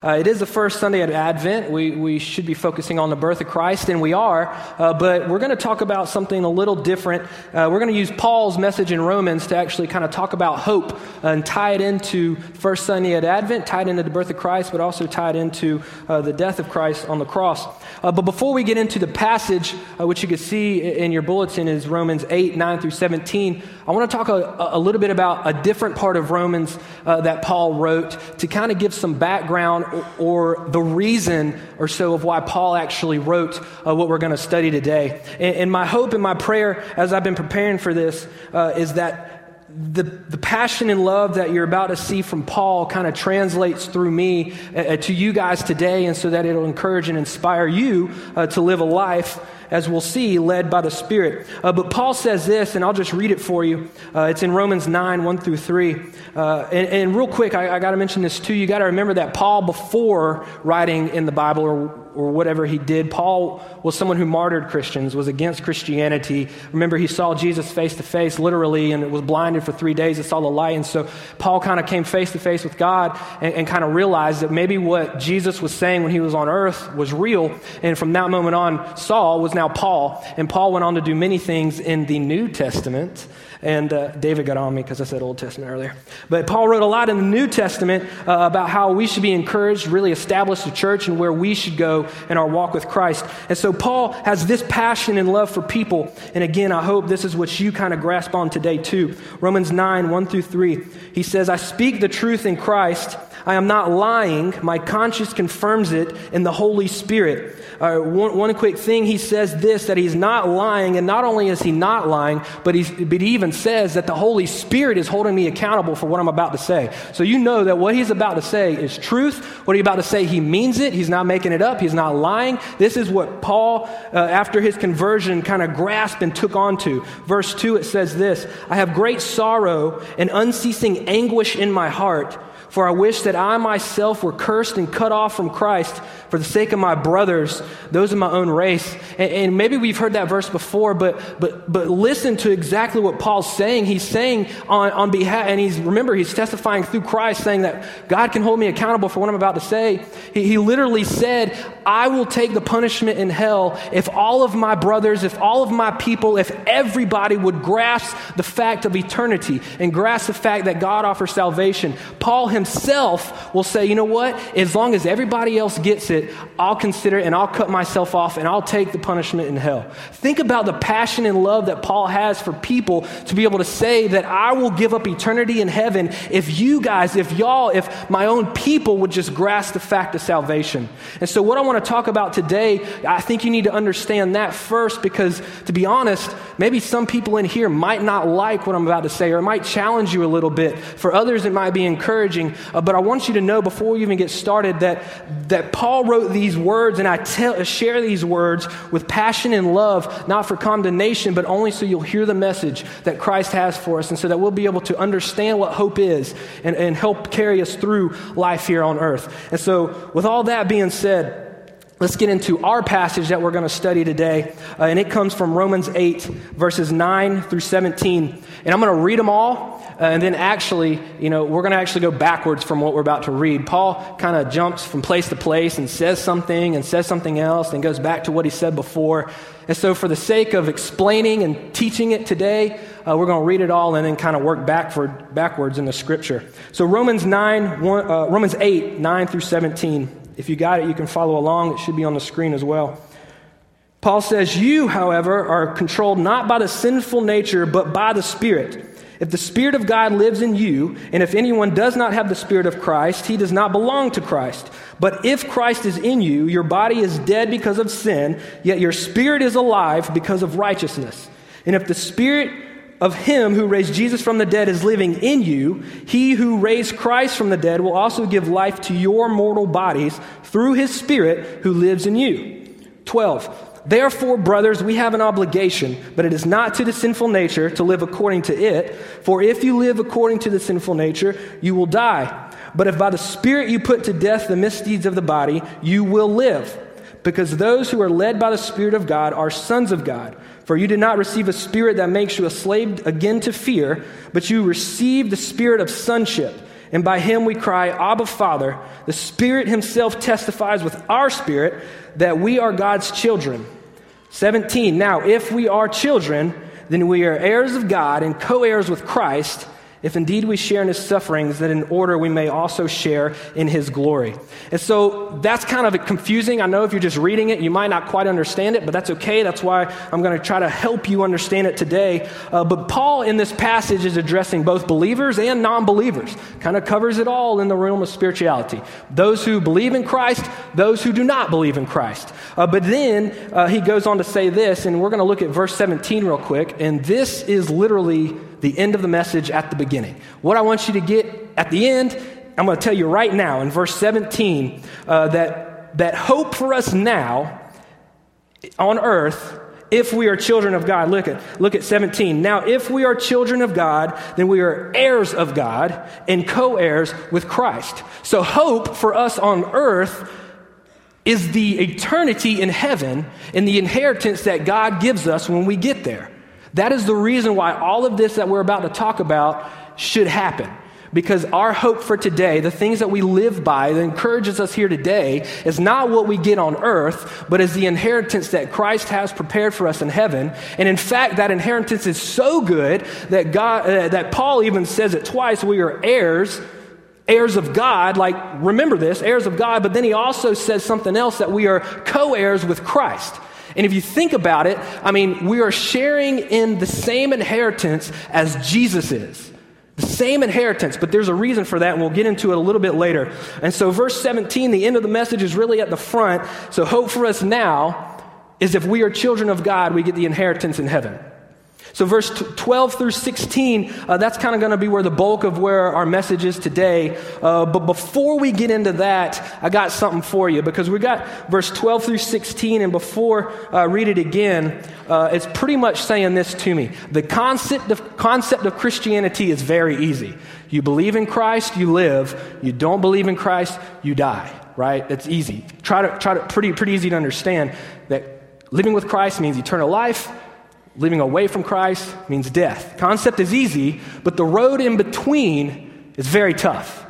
Uh, it is the first Sunday of Advent. We, we should be focusing on the birth of Christ, and we are, uh, but we're going to talk about something a little different. Uh, we're going to use Paul's message in Romans to actually kind of talk about hope and tie it into first Sunday at Advent, tie it into the birth of Christ, but also tie it into uh, the death of Christ on the cross. Uh, but before we get into the passage, uh, which you can see in your bulletin is Romans 8, 9 through 17, I want to talk a, a little bit about a different part of Romans that Paul wrote to kind of give some background or, the reason or so of why Paul actually wrote uh, what we're going to study today. And, and, my hope and my prayer as I've been preparing for this uh, is that the, the passion and love that you're about to see from Paul kind of translates through me uh, to you guys today, and so that it'll encourage and inspire you uh, to live a life as we'll see, led by the Spirit. Uh, but Paul says this, and I'll just read it for you. Uh, it's in Romans 9, 1 through 3. Uh, and, and, real quick, I, I got to mention this too. You got to remember that Paul, before writing in the Bible or, or whatever he did, Paul was someone who martyred Christians, was against Christianity. Remember, he saw Jesus face to face, literally, and was blinded for three days and saw the light. And so Paul kind of came face to face with God and, and kind of realized that maybe what Jesus was saying when he was on earth was real. And from that moment on, Saul was now Paul, and Paul went on to do many things in the New Testament. And uh, David got on me because I said Old Testament earlier. But Paul wrote a lot in the New Testament uh, about how we should be encouraged, really establish the church, and where we should go in our walk with Christ. And so Paul has this passion and love for people. And again, I hope this is what you kind of grasp on today, too. Romans 9, 1 through 3. He says, I speak the truth in Christ. I am not lying. My conscience confirms it in the Holy Spirit. Uh, one, one, quick thing, he says this that he's not lying, and not only is he not lying, but, he's, but he even says that the Holy Spirit is holding me accountable for what I'm about to say. So you know that what he's about to say is truth. What he's about to say, he means it. He's not making it up. He's not lying. This is what Paul, uh, after his conversion, kind of grasped and took onto. Verse 2, it says this I have great sorrow and unceasing anguish in my heart. For I wish that I myself were cursed and cut off from Christ for the sake of my brothers, those of my own race. And, and, maybe we've heard that verse before, but, but, but listen to exactly what Paul's saying. He's saying on, on behalf, and he's, remember, he's testifying through Christ, saying that God can hold me accountable for what I'm about to say. He, he literally said, I will take the punishment in hell if all of my brothers, if all of my people, if everybody would grasp the fact of eternity and grasp the fact that God offers salvation. Paul himself will say, you know what? As long as everybody else gets it, I'll consider it and I'll cut myself off and I'll take the punishment in hell. Think about the passion and love that Paul has for people to be able to say that I will give up eternity in heaven if you guys, if y'all, if my own people would just grasp the fact of salvation. And so, what I want to talk about today, I think you need to understand that first because, to be honest, maybe some people in here might not like what I'm about to say or it might challenge you a little bit. For others, it might be encouraging. Uh, but I want you to know before we even get started that, that Paul wrote these words, and I tell, share these words with passion and love, not for condemnation, but only so you'll hear the message that Christ has for us, and so that we'll be able to understand what hope is and, and help carry us through life here on earth. And so, with all that being said, Let's get into our passage that we're going to study today. Uh, and it comes from Romans 8, verses 9 through 17. And I'm going to read them all. Uh, and then actually, you know, we're going to actually go backwards from what we're about to read. Paul kind of jumps from place to place and says something and says something else and goes back to what he said before. And so, for the sake of explaining and teaching it today, uh, we're going to read it all and then kind of work backward, backwards in the scripture. So, Romans 9, one, uh, Romans 8, 9 through 17. If you got it, you can follow along. It should be on the screen as well. Paul says, You, however, are controlled not by the sinful nature, but by the Spirit. If the Spirit of God lives in you, and if anyone does not have the Spirit of Christ, he does not belong to Christ. But if Christ is in you, your body is dead because of sin, yet your spirit is alive because of righteousness. And if the Spirit of him who raised Jesus from the dead is living in you, he who raised Christ from the dead will also give life to your mortal bodies through his Spirit who lives in you. 12. Therefore, brothers, we have an obligation, but it is not to the sinful nature to live according to it. For if you live according to the sinful nature, you will die. But if by the Spirit you put to death the misdeeds of the body, you will live. Because those who are led by the Spirit of God are sons of God. For you did not receive a spirit that makes you a slave again to fear, but you received the spirit of sonship and by him we cry, Abba, Father. The Spirit himself testifies with our spirit that we are God's children. 17. Now, if we are children, then we are heirs of God and co heirs with Christ if indeed we share in his sufferings, that in order we may also share in his glory. And so that's kind of confusing. I know if you're just reading it, you might not quite understand it, but that's okay. That's why I'm going to try to help you understand it today. Uh, but Paul in this passage is addressing both believers and non believers, kind of covers it all in the realm of spirituality. Those who believe in Christ, those who do not believe in Christ. Uh, but then uh, he goes on to say this, and we're going to look at verse 17 real quick, and this is literally the end of the message at the beginning. What I want you to get at the end, I'm going to tell you right now in verse 17 uh, that, that hope for us now on earth if we are children of God. Look at, look at 17. Now, if we are children of God, then we are heirs of God and co heirs with Christ. So, hope for us on earth is the eternity in heaven and the inheritance that God gives us when we get there. That is the reason why all of this that we're about to talk about should happen. Because our hope for today, the things that we live by, that encourages us here today, is not what we get on earth, but is the inheritance that Christ has prepared for us in heaven. And in fact, that inheritance is so good that God, uh, that Paul even says it twice: we are heirs, heirs of God. Like remember this, heirs of God. But then he also says something else that we are co-heirs with Christ. And if you think about it, I mean, we are sharing in the same inheritance as Jesus is. The same inheritance, but there's a reason for that, and we'll get into it a little bit later. And so, verse 17, the end of the message is really at the front. So, hope for us now is if we are children of God, we get the inheritance in heaven. So, verse 12 through 16, uh, that's kind of going to be where the bulk of where our message is today. Uh, but before we get into that, I got something for you because we got verse 12 through 16, and before I uh, read it again, uh, it's pretty much saying this to me. The concept of, concept of Christianity is very easy. You believe in Christ, you live. You don't believe in Christ, you die, right? It's easy. Try to, try to, pretty, pretty easy to understand that living with Christ means eternal life Living away from Christ means death. Concept is easy, but the road in between is very tough.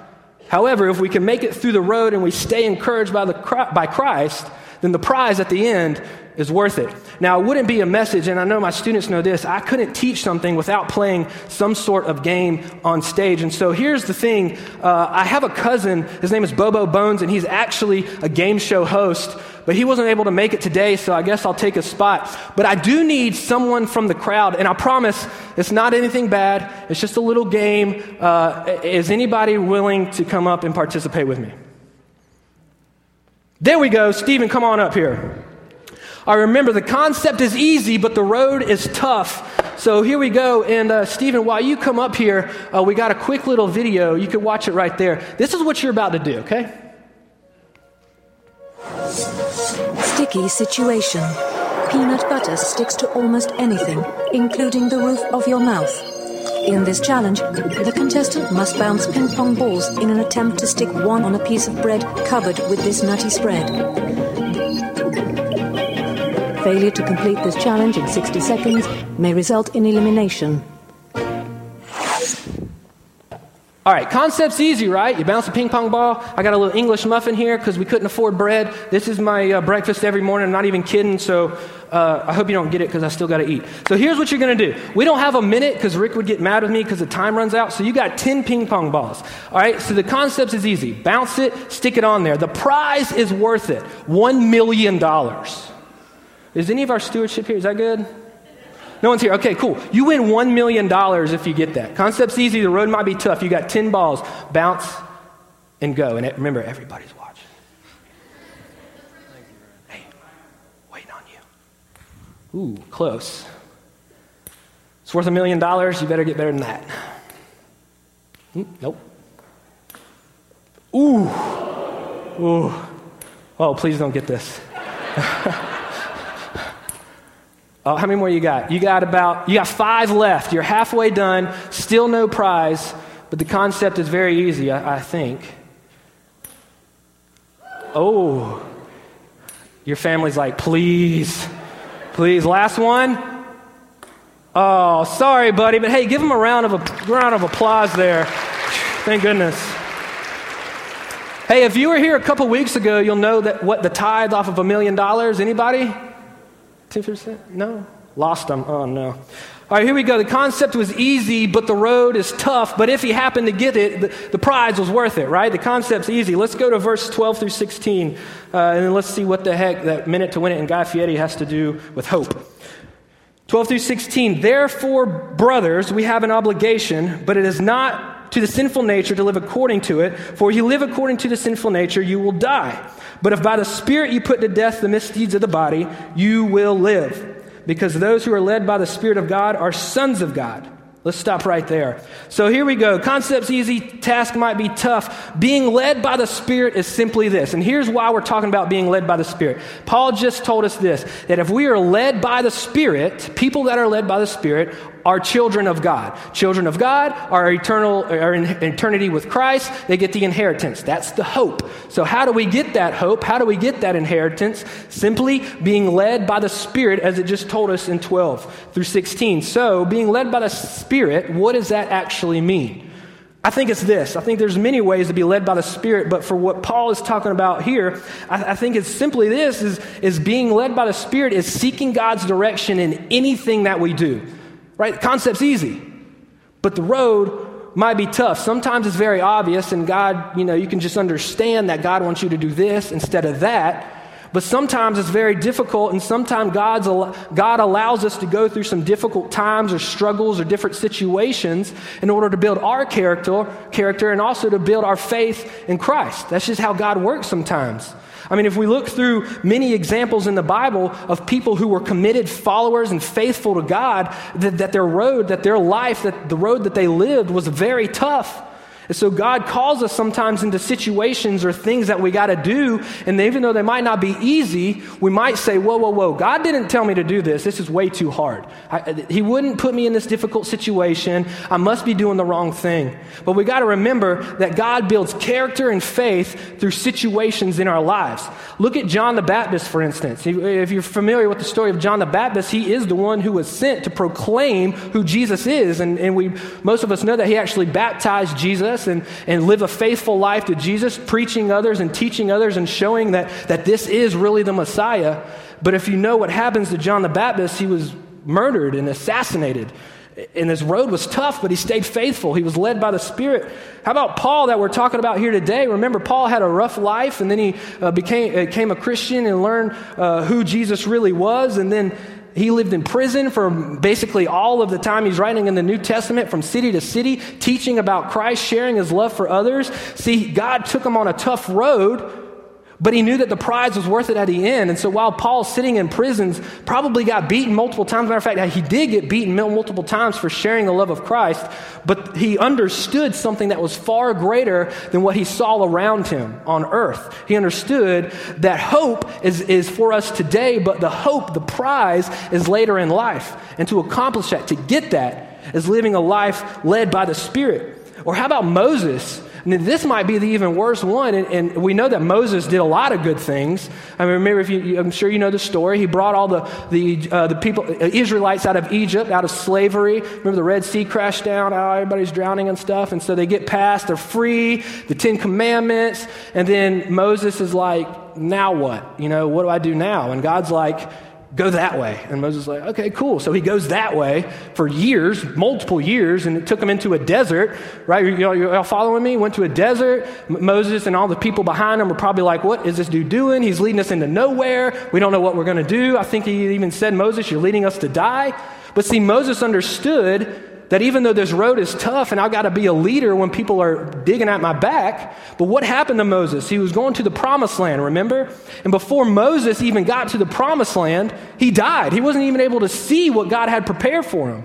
However, if we can make it through the road and we stay encouraged by, the, by Christ, then the prize at the end is worth it. Now, it wouldn't be a message, and I know my students know this, I couldn't teach something without playing some sort of game on stage. And so here's the thing uh, I have a cousin, his name is Bobo Bones, and he's actually a game show host, but he wasn't able to make it today, so I guess I'll take a spot. But I do need someone from the crowd, and I promise it's not anything bad, it's just a little game. Uh, is anybody willing to come up and participate with me? There we go. Stephen, come on up here. I remember the concept is easy, but the road is tough. So here we go. And uh, Stephen, while you come up here, uh, we got a quick little video. You can watch it right there. This is what you're about to do, okay? Sticky situation. Peanut butter sticks to almost anything, including the roof of your mouth. In this challenge, the contestant must bounce ping pong balls in an attempt to stick one on a piece of bread covered with this nutty spread. Failure to complete this challenge in 60 seconds may result in elimination. All right, concept's easy, right? You bounce a ping pong ball. I got a little English muffin here because we couldn't afford bread. This is my uh, breakfast every morning. I'm not even kidding, so uh, I hope you don't get it because I still got to eat. So here's what you're going to do. We don't have a minute because Rick would get mad with me because the time runs out. So you got 10 ping pong balls. All right, so the concept is easy. Bounce it, stick it on there. The prize is worth it $1 million. Is any of our stewardship here? Is that good? No one's here. Okay, cool. You win $1 million if you get that. Concept's easy. The road might be tough. You got 10 balls. Bounce and go. And remember, everybody's watching. Hey, waiting on you. Ooh, close. It's worth a million dollars. You better get better than that. Hmm, nope. Ooh. Ooh. Oh, please don't get this. Oh, how many more you got? You got about, you got five left. You're halfway done, still no prize, but the concept is very easy, I, I think. Oh, your family's like, please, please. Last one. Oh, sorry, buddy, but hey, give him a round of, a round of applause there. Thank goodness. Hey, if you were here a couple weeks ago, you'll know that what the tithe off of a million dollars. Anybody? 10%? No? Lost them. Oh, no. All right, here we go. The concept was easy, but the road is tough. But if he happened to get it, the, the prize was worth it, right? The concept's easy. Let's go to verse 12 through 16, uh, and then let's see what the heck that minute to win it in Guy Fieri has to do with hope. 12 through 16. Therefore, brothers, we have an obligation, but it is not to the sinful nature to live according to it, for if you live according to the sinful nature, you will die. But if by the Spirit you put to death the misdeeds of the body, you will live. Because those who are led by the Spirit of God are sons of God. Let's stop right there. So here we go. Concept's easy, task might be tough. Being led by the Spirit is simply this. And here's why we're talking about being led by the Spirit. Paul just told us this that if we are led by the Spirit, people that are led by the Spirit are children of God. Children of God are eternal are in eternity with Christ. They get the inheritance. That's the hope. So how do we get that hope? How do we get that inheritance? Simply being led by the Spirit as it just told us in 12 through 16. So, being led by the Spirit, what does that actually mean? I think it's this. I think there's many ways to be led by the Spirit, but for what Paul is talking about here, I, I, think it's simply this is, is being led by the Spirit is seeking God's direction in anything that we do. Right? The concept's easy, but the road might be tough. Sometimes it's very obvious, and God, you know, you can just understand that God wants you to do this instead of that. But sometimes it's very difficult, and sometimes God's, God allows us to go through some difficult times or struggles or different situations in order to build our character, character and also to build our faith in Christ. That's just how God works sometimes. I mean, if we look through many examples in the Bible of people who were committed followers and faithful to God, that, that their road, that their life, that the road that they lived was very tough. And so God calls us sometimes into situations or things that we got to do. And even though they might not be easy, we might say, whoa, whoa, whoa, God didn't tell me to do this. This is way too hard. I, uh, he wouldn't put me in this difficult situation. I must be doing the wrong thing. But we got to remember that God builds character and faith through situations in our lives. Look at John the Baptist, for instance. If you're familiar with the story of John the Baptist, he is the one who was sent to proclaim who Jesus is. And, and we, most of us know that he actually baptized Jesus and, and live a faithful life to Jesus, preaching others and teaching others and showing that, that this is really the Messiah. But if you know what happens to John the Baptist, he was murdered and assassinated. And his road was tough, but he stayed faithful. He was led by the Spirit. How about Paul that we're talking about here today? Remember, Paul had a rough life, and then he uh, became, uh, became a Christian and learned uh, who Jesus really was. And then he lived in prison for basically all of the time he's writing in the New Testament from city to city, teaching about Christ, sharing his love for others. See, God took him on a tough road but he knew that the prize was worth it at the end. And so while Paul's sitting in prisons, probably got beaten multiple times. Matter of fact, he did get beaten multiple times for sharing the love of Christ. But he understood something that was far greater than what he saw around him on earth. He understood that hope is, is for us today, but the hope, the prize, is later in life. And to accomplish that, to get that, is living a life led by the Spirit. Or how about Moses? This might be the even worse one, and, and, we know that Moses did a lot of good things. I mean, remember, if you, I'm sure you know the story. He brought all the, the, uh, the people, uh, Israelites out of Egypt, out of slavery. Remember the Red Sea crashed down, oh, everybody's drowning and stuff, and so they get past, they're free, the Ten Commandments, and then Moses is like, now what? You know, what do I do now? And God's like, go that way. And Moses is like, okay, cool. So he goes that way for years, multiple years, and it took him into a desert, right? You all, you all following me? Went to a desert. M- Moses and all the people behind him were probably like, what is this dude doing? He's leading us into nowhere. We don't know what we're going to do. I think he even said, Moses, you're leading us to die. But see, Moses understood that even though this road is tough and I've got to be a leader when people are digging at my back, but what happened to Moses? He was going to the promised land, remember? And before Moses even got to the promised land, he died. He wasn't even able to see what God had prepared for him.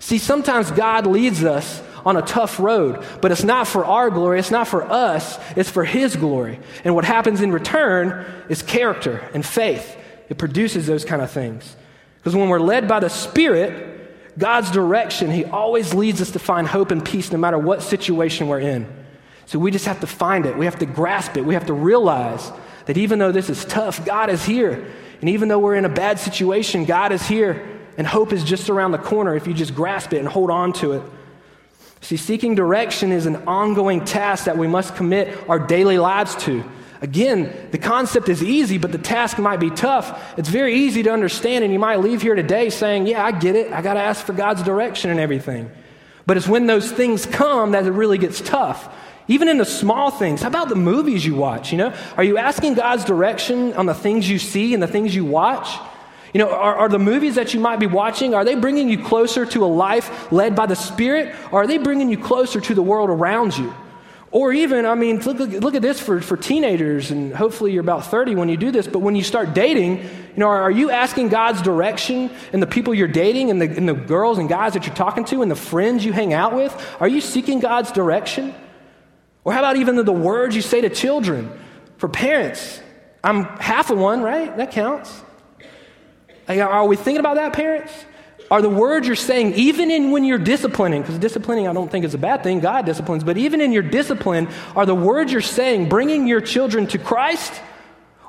See, sometimes God leads us on a tough road, but it's not for our glory, it's not for us, it's for His glory. And what happens in return is character and faith. It produces those kind of things. Because when we're led by the Spirit, God's direction, He always leads us to find hope and peace no matter what situation we're in. So we just have to find it. We have to grasp it. We have to realize that even though this is tough, God is here. And even though we're in a bad situation, God is here. And hope is just around the corner if you just grasp it and hold on to it. See, seeking direction is an ongoing task that we must commit our daily lives to. Again, the concept is easy, but the task might be tough. It's very easy to understand, and you might leave here today saying, Yeah, I get it. I got to ask for God's direction and everything. But it's when those things come that it really gets tough. Even in the small things. How about the movies you watch? You know, are you asking God's direction on the things you see and the things you watch? You know, are, are, the movies that you might be watching, are they bringing you closer to a life led by the Spirit, or are they bringing you closer to the world around you? Or even, I mean, look, look at this for, for teenagers, and hopefully you're about 30 when you do this, but when you start dating, you know, are, are you asking God's direction and the people you're dating and the, and the girls and guys that you're talking to and the friends you hang out with? Are you seeking God's direction? Or how about even the, the words you say to children? For parents, I'm half of one, right? That counts. Are we thinking about that, parents? Are the words you're saying, even in when you're disciplining, because disciplining I don't think is a bad thing, God disciplines, but even in your discipline, are the words you're saying bringing your children to Christ,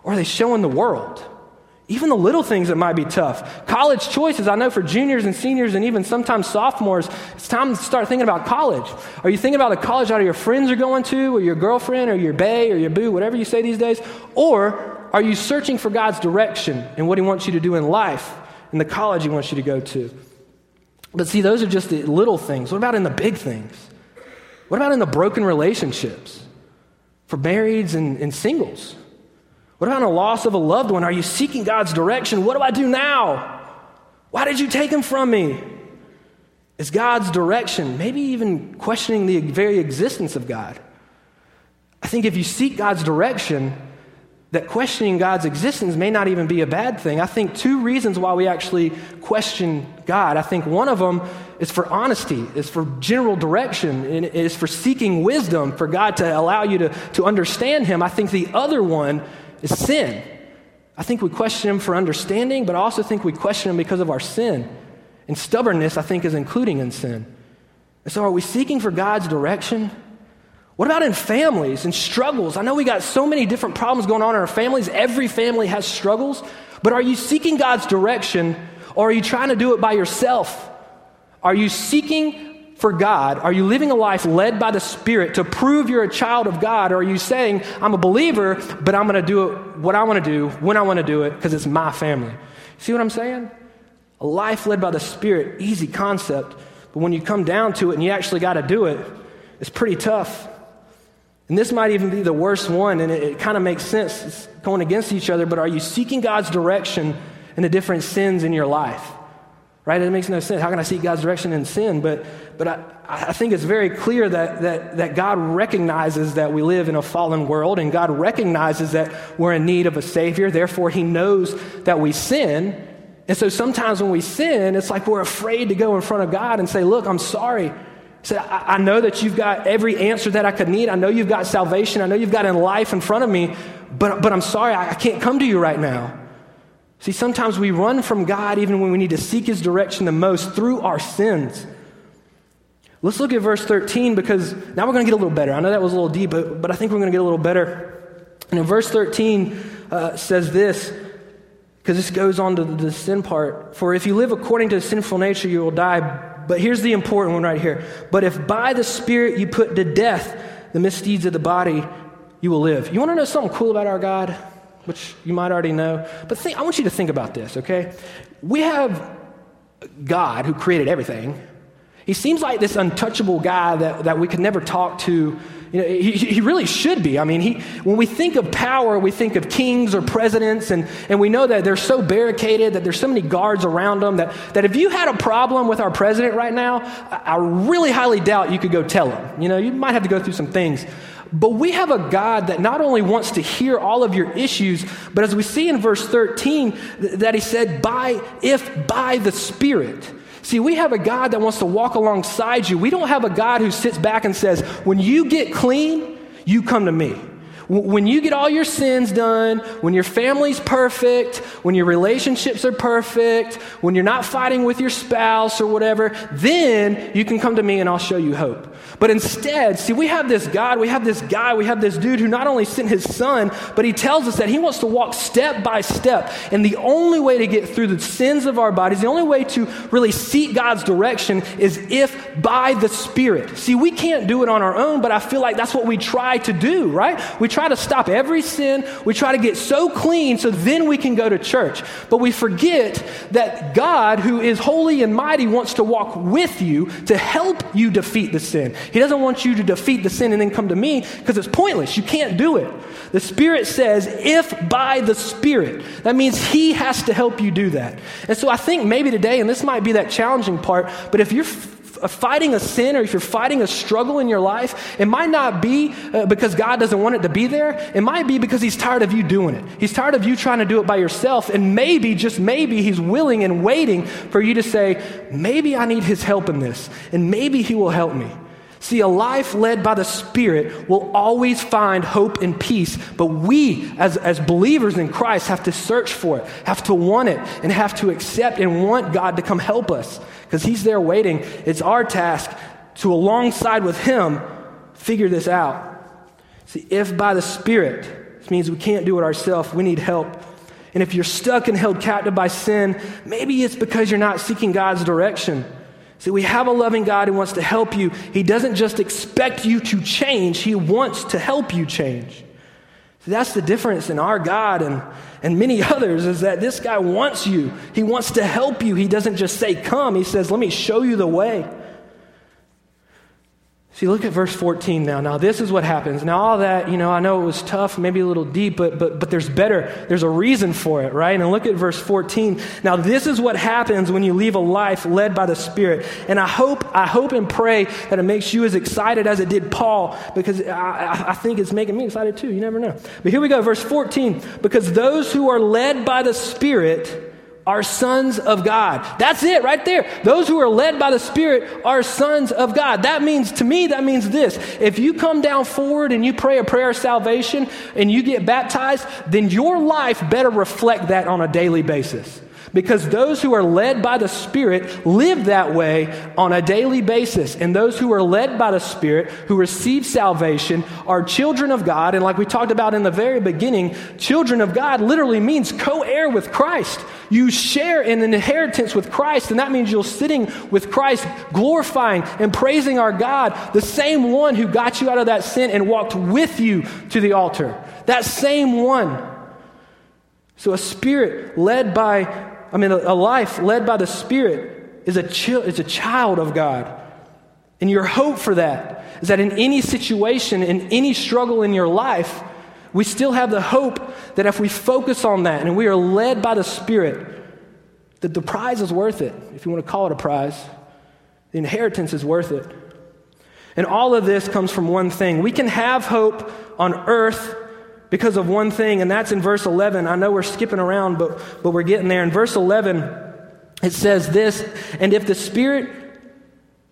or are they showing the world? Even the little things that might be tough. College choices, I know for juniors and seniors and even sometimes sophomores, it's time to start thinking about college. Are you thinking about the college that your friends are going to, or your girlfriend, or your bae, or your boo, whatever you say these days? Or are you searching for God's direction and what He wants you to do in life and the college He wants you to go to? But see, those are just the little things. What about in the big things? What about in the broken relationships for marrieds and, and singles? What about in a loss of a loved one? Are you seeking God's direction? What do I do now? Why did you take him from me? Is God's direction, maybe even questioning the very existence of God. I think if you seek God's direction, that questioning God's existence may not even be a bad thing. I think two reasons why we actually question God. I think one of them is for honesty, is for general direction, and is for seeking wisdom, for God to allow you to, to understand Him. I think the other one is sin. I think we question Him for understanding, but I also think we question Him because of our sin. And stubbornness, I think, is including in sin. And so, are we seeking for God's direction? What about in families and struggles? I know we got so many different problems going on in our families. Every family has struggles. But are you seeking God's direction or are you trying to do it by yourself? Are you seeking for God? Are you living a life led by the Spirit to prove you're a child of God? Or are you saying, I'm a believer, but I'm going to do it what I want to do, when I want to do it, because it's my family? See what I'm saying? A life led by the Spirit, easy concept. But when you come down to it and you actually got to do it, it's pretty tough. And this might even be the worst one, and it, it kind of makes sense. It's going against each other, but are you seeking God's direction in the different sins in your life? Right? It makes no sense. How can I seek God's direction in sin? But, but I, I think it's very clear that, that, that God recognizes that we live in a fallen world, and God recognizes that we're in need of a Savior. Therefore, He knows that we sin. And so sometimes when we sin, it's like we're afraid to go in front of God and say, Look, I'm sorry. Said, I, I know that you've got every answer that I could need. I know you've got salvation. I know you've got in life in front of me, but, but I'm sorry, I, I can't come to you right now. See, sometimes we run from God even when we need to seek His direction the most through our sins. Let's look at verse 13 because now we're going to get a little better. I know that was a little deep, but, but I think we're going to get a little better. And in verse 13 uh, says this, because this goes on to the sin part. For if you live according to the sinful nature, you will die. But here's the important one right here. But if by the Spirit you put to death the misdeeds of the body, you will live. You want to know something cool about our God? Which you might already know. But think, I want you to think about this, okay? We have God who created everything. He seems like this untouchable guy that, that we could never talk to you know, he, he really should be. I mean, he, when we think of power, we think of kings or presidents, and, and we know that they're so barricaded, that there's so many guards around them, that, that if you had a problem with our president right now, I, I really highly doubt you could go tell him. You know, you might have to go through some things. But we have a God that not only wants to hear all of your issues, but as we see in verse 13, that he said, by, if by the Spirit. See, we have a God that wants to walk alongside you. We don't have a God who sits back and says, when you get clean, you come to me. When you get all your sins done, when your family's perfect, when your relationships are perfect, when you're not fighting with your spouse or whatever, then you can come to me and I'll show you hope. But instead, see, we have this God, we have this guy, we have this dude who not only sent his son, but he tells us that he wants to walk step by step. And the only way to get through the sins of our bodies, the only way to really seek God's direction is if by the Spirit. See, we can't do it on our own, but I feel like that's what we try to do, right? We try to stop every sin. We try to get so clean so then we can go to church. But we forget that God, who is holy and mighty, wants to walk with you to help you defeat the sin. He doesn't want you to defeat the sin and then come to me because it's pointless. You can't do it. The Spirit says, if by the Spirit. That means He has to help you do that. And so I think maybe today, and this might be that challenging part, but if you're fighting a sin or if you're fighting a struggle in your life, it might not be uh, because God doesn't want it to be there. It might be because He's tired of you doing it. He's tired of you trying to do it by yourself. And maybe, just maybe, He's willing and waiting for you to say, maybe I need His help in this. And maybe He will help me. See, a life led by the Spirit will always find hope and peace, but we, as, as believers in Christ, have to search for it, have to want it, and have to accept and want God to come help us because He's there waiting. It's our task to, alongside with Him, figure this out. See, if by the Spirit, this means we can't do it ourselves, we need help. And if you're stuck and held captive by sin, maybe it's because you're not seeking God's direction. See, we have a loving God who wants to help you. He doesn't just expect you to change, He wants to help you change. See, that's the difference in our God and, and many others is that this guy wants you. He wants to help you. He doesn't just say, Come. He says, Let me show you the way. See, look at verse 14 now. Now, this is what happens. Now, all that, you know, I know it was tough, maybe a little deep, but, but, but there's better. There's a reason for it, right? And look at verse 14. Now, this is what happens when you leave a life led by the Spirit. And I hope, I hope and pray that it makes you as excited as it did Paul, because I, I think it's making me excited too. You never know. But here we go, verse 14. Because those who are led by the Spirit, are sons of God. That's it right there. Those who are led by the Spirit are sons of God. That means, to me, that means this. If you come down forward and you pray a prayer of salvation and you get baptized, then your life better reflect that on a daily basis. Because those who are led by the Spirit live that way on a daily basis. And those who are led by the Spirit, who receive salvation, are children of God. And like we talked about in the very beginning, children of God literally means co heir with Christ. You share an inheritance with Christ, and that means you're sitting with Christ, glorifying and praising our God, the same one who got you out of that sin and walked with you to the altar. That same one. So, a spirit led by I mean, a, life led by the Spirit is a, is a child of God. And your hope for that is that in any situation, in any struggle in your life, we still have the hope that if we focus on that and we are led by the Spirit, that the prize is worth it. If you want to call it a prize, the inheritance is worth it. And all of this comes from one thing. We can have hope on earth because of one thing, and that's in verse 11. I know we're skipping around, but, but we're getting there. In verse 11, it says this And if the Spirit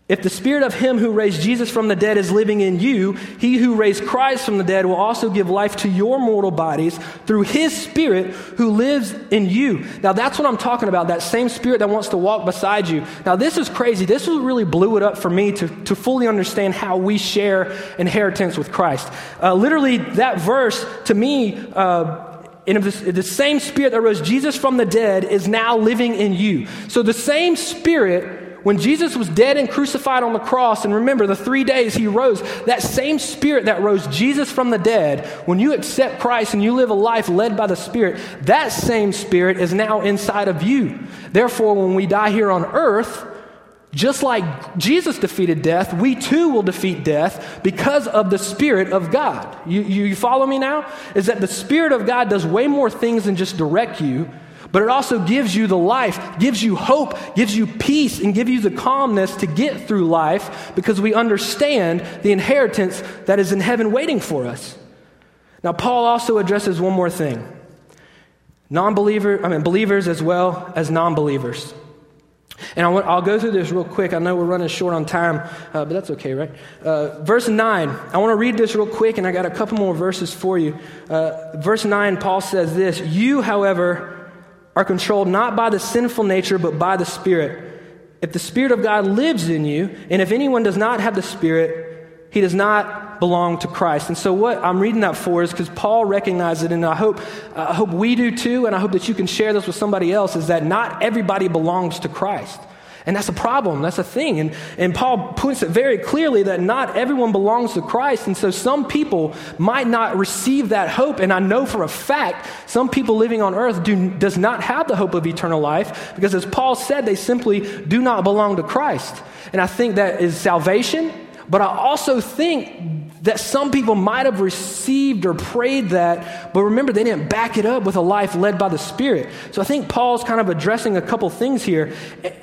if the spirit of him who raised Jesus from the dead is living in you, he who raised Christ from the dead will also give life to your mortal bodies through his spirit who lives in you. Now that's what I'm talking about, that same spirit that wants to walk beside you. Now this is crazy. This really blew it up for me to, to fully understand how we share inheritance with Christ. Uh, literally, that verse to me, uh, and the, the same spirit that rose Jesus from the dead is now living in you. So the same spirit when Jesus was dead and crucified on the cross, and remember the three days he rose, that same spirit that rose Jesus from the dead, when you accept Christ and you live a life led by the Spirit, that same spirit is now inside of you. Therefore, when we die here on earth, just like Jesus defeated death, we too will defeat death because of the Spirit of God. You, you, follow me now? Is that the Spirit of God does way more things than just direct you but it also gives you the life, gives you hope, gives you peace, and gives you the calmness to get through life because we understand the inheritance that is in heaven waiting for us. Now, Paul also addresses one more thing non believer, I mean, believers as well as non believers. And I will go through this real quick. I know we're running short on time, uh, but that's okay, right? Uh, verse 9. I want to read this real quick, and I got a couple more verses for you. Uh, verse 9, Paul says this You, however, are controlled not by the sinful nature, but by the Spirit. If the Spirit of God lives in you, and if anyone does not have the Spirit, he does not belong to Christ. And so, what I'm reading that for is because Paul recognized it, and I hope, I hope we do too, and I hope that you can share this with somebody else, is that not everybody belongs to Christ. And that's a problem. That's a thing. And, and Paul puts it very clearly that not everyone belongs to Christ. And so some people might not receive that hope. And I know for a fact some people living on earth do, does not have the hope of eternal life because, as Paul said, they simply do not belong to Christ. And I think that is salvation. But I also think that some people might have received or prayed that, but remember, they didn't back it up with a life led by the Spirit. So I think Paul's kind of addressing a couple things here.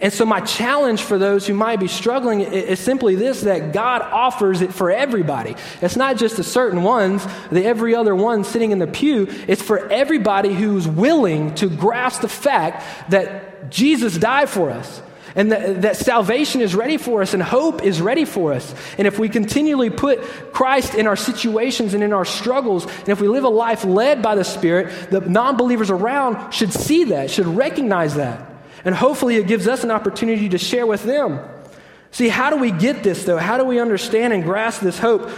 And so, my challenge for those who might be struggling is simply this that God offers it for everybody. It's not just the certain ones, the every other one sitting in the pew. It's for everybody who's willing to grasp the fact that Jesus died for us and that, that, salvation is ready for us and hope is ready for us. And if we continually put Christ in our situations and in our struggles, and if we live a life led by the Spirit, the non believers around should see that, should recognize that. And hopefully it gives us an opportunity to share with them. See, how do we get this though? How do we understand and grasp this hope?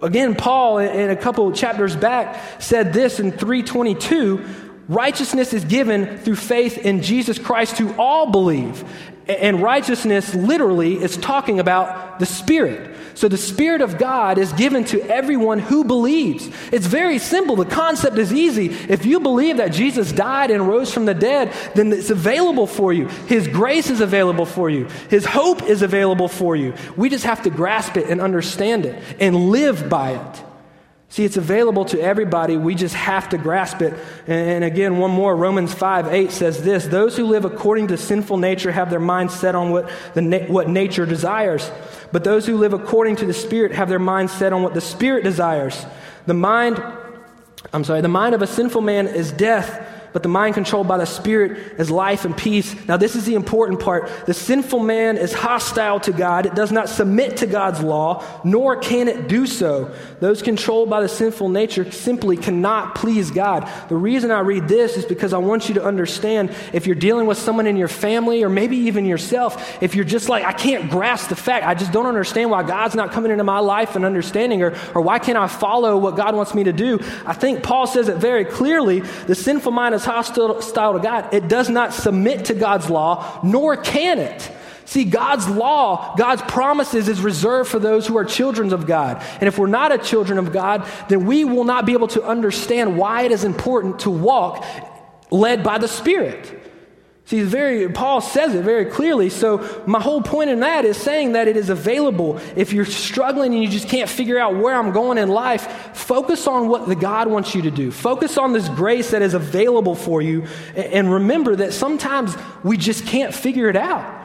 Again, Paul, in a couple chapters back, said this in 322 righteousness is given through faith in Jesus Christ to all believe. And righteousness literally is talking about the Spirit. So the Spirit of God is given to everyone who believes. It's very simple. The concept is easy. If you believe that Jesus died and rose from the dead, then it's available for you. His grace is available for you. His hope is available for you. We just have to grasp it and understand it and live by it. See, it's available to everybody. We just have to grasp it. And, again, one more Romans 5 8 says this Those who live according to sinful nature have their minds set on what, the, what nature desires. But those who live according to the Spirit have their minds set on what the Spirit desires. The mind, I'm sorry, the mind of a sinful man is death but the mind controlled by the Spirit is life and peace. Now, this is the important part. The sinful man is hostile to God. It does not submit to God's law, nor can it do so. Those controlled by the sinful nature simply cannot please God. The reason I read this is because I want you to understand if you're dealing with someone in your family or maybe even yourself, if you're just like, I can't grasp the fact, I just don't understand why God's not coming into my life and understanding, or, or why can't I follow what God wants me to do? I think Paul says it very clearly. The sinful mind is is hostile to God, it does not submit to God's law, nor can it. See, God's law, God's promises is reserved for those who are children of God. And if we're not a children of God, then we will not be able to understand why it is important to walk led by the Spirit. See, very, Paul says it very clearly. So, my whole point in that is saying that it is available. If you're struggling and you just can't figure out where I'm going in life, focus on what the God wants you to do. Focus on this grace that is available for you. And remember that sometimes we just can't figure it out.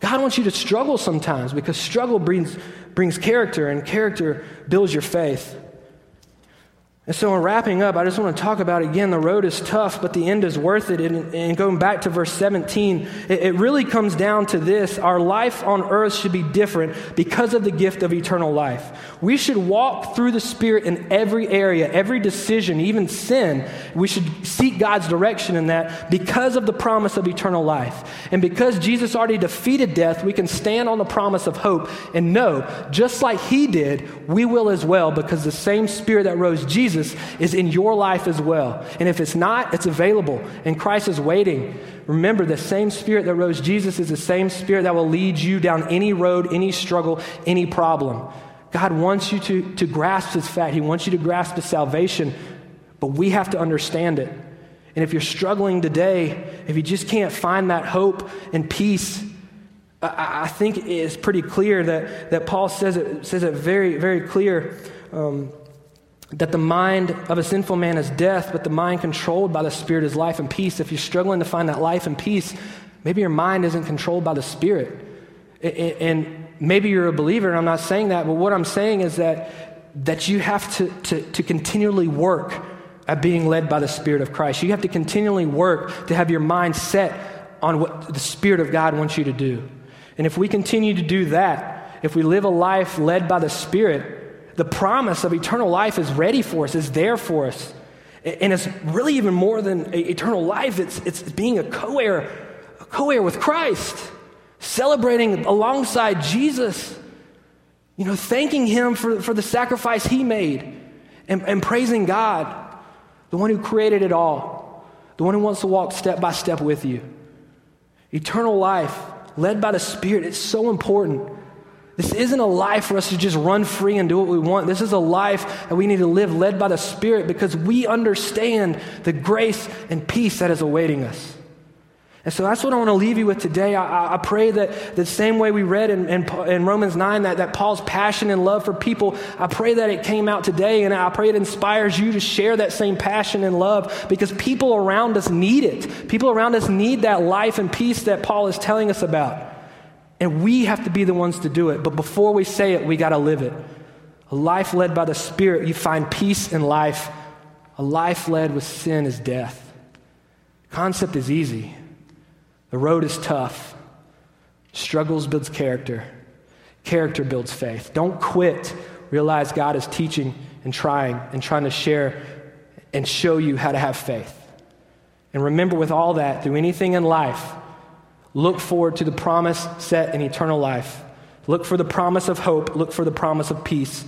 God wants you to struggle sometimes because struggle brings, brings character, and character builds your faith. And so, in wrapping up, I just want to talk about again the road is tough, but the end is worth it. And, and going back to verse 17, it, it, really comes down to this our life on earth should be different because of the gift of eternal life. We should walk through the Spirit in every area, every decision, even sin. We should seek God's direction in that because of the promise of eternal life. And because Jesus already defeated death, we can stand on the promise of hope and know, just like He did, we will as well, because the same Spirit that rose Jesus Jesus is in your life as well. And if it's not, it's available, and Christ is waiting. Remember, the same Spirit that rose Jesus is the same Spirit that will lead you down any road, any struggle, any problem. God wants you to, to grasp His fact, He wants you to grasp His salvation, but we have to understand it. And if you're struggling today, if you just can't find that hope and peace, I, I think it's pretty clear that, that Paul says it, says it very, very clear. Um, that the mind of a sinful man is death, but the mind controlled by the Spirit is life and peace. If you're struggling to find that life and peace, maybe your mind isn't controlled by the Spirit. And maybe you're a believer, and I'm not saying that, but what I'm saying is that, that you have to, to, to continually work at being led by the Spirit of Christ. You have to continually work to have your mind set on what the Spirit of God wants you to do. And if we continue to do that, if we live a life led by the Spirit, the promise of eternal life is ready for us, is there for us. And it's really even more than eternal life, it's, it's being a co heir, a co heir with Christ, celebrating alongside Jesus, you know, thanking Him for, for the sacrifice He made, and, and praising God, the one who created it all, the one who wants to walk step by step with you. Eternal life, led by the Spirit, it's so important. This isn't a life for us to just run free and do what we want. This is a life that we need to live led by the Spirit because we understand the grace and peace that is awaiting us. And so that's what I want to leave you with today. I, I pray that the same way we read in, in, in, Romans 9, that, that Paul's passion and love for people, I pray that it came out today, and I pray it inspires you to share that same passion and love because people around us need it. People around us need that life and peace that Paul is telling us about. And we have to be the ones to do it. But before we say it, we got to live it. A life led by the Spirit, you find peace in life. A life led with sin is death. Concept is easy. The road is tough. Struggles builds character. Character builds faith. Don't quit. Realize God is teaching and trying and trying to share and show you how to have faith. And remember, with all that, through anything in life, Look forward to the promise set in eternal life. Look for the promise of hope. Look for the promise of peace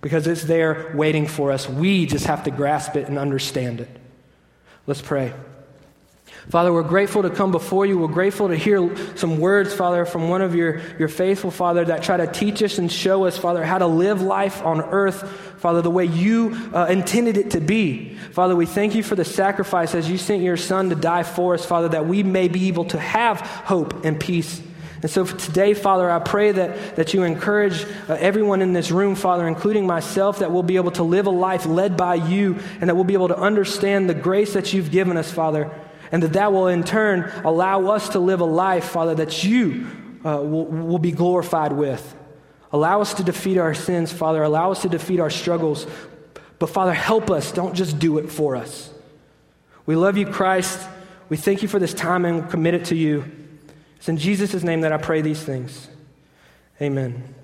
because it's there waiting for us. We just have to grasp it and understand it. Let's pray. Father, we're grateful to come before you. We're grateful to hear some words, Father, from one of your, your faithful, Father, that try to teach us and show us, Father, how to live life on earth, Father, the way you uh, intended it to be. Father, we thank you for the sacrifice as you sent your Son to die for us, Father, that we may be able to have hope and peace. And so today, Father, I pray that, that you encourage uh, everyone in this room, Father, including myself, that we'll be able to live a life led by you and that we'll be able to understand the grace that you've given us, Father and that that will in turn allow us to live a life, Father, that you uh, will, will be glorified with. Allow us to defeat our sins, Father. Allow us to defeat our struggles. But, Father, help us. Don't just do it for us. We love you, Christ. We thank you for this time and commit it to you. It's in Jesus' name that I pray these things. Amen.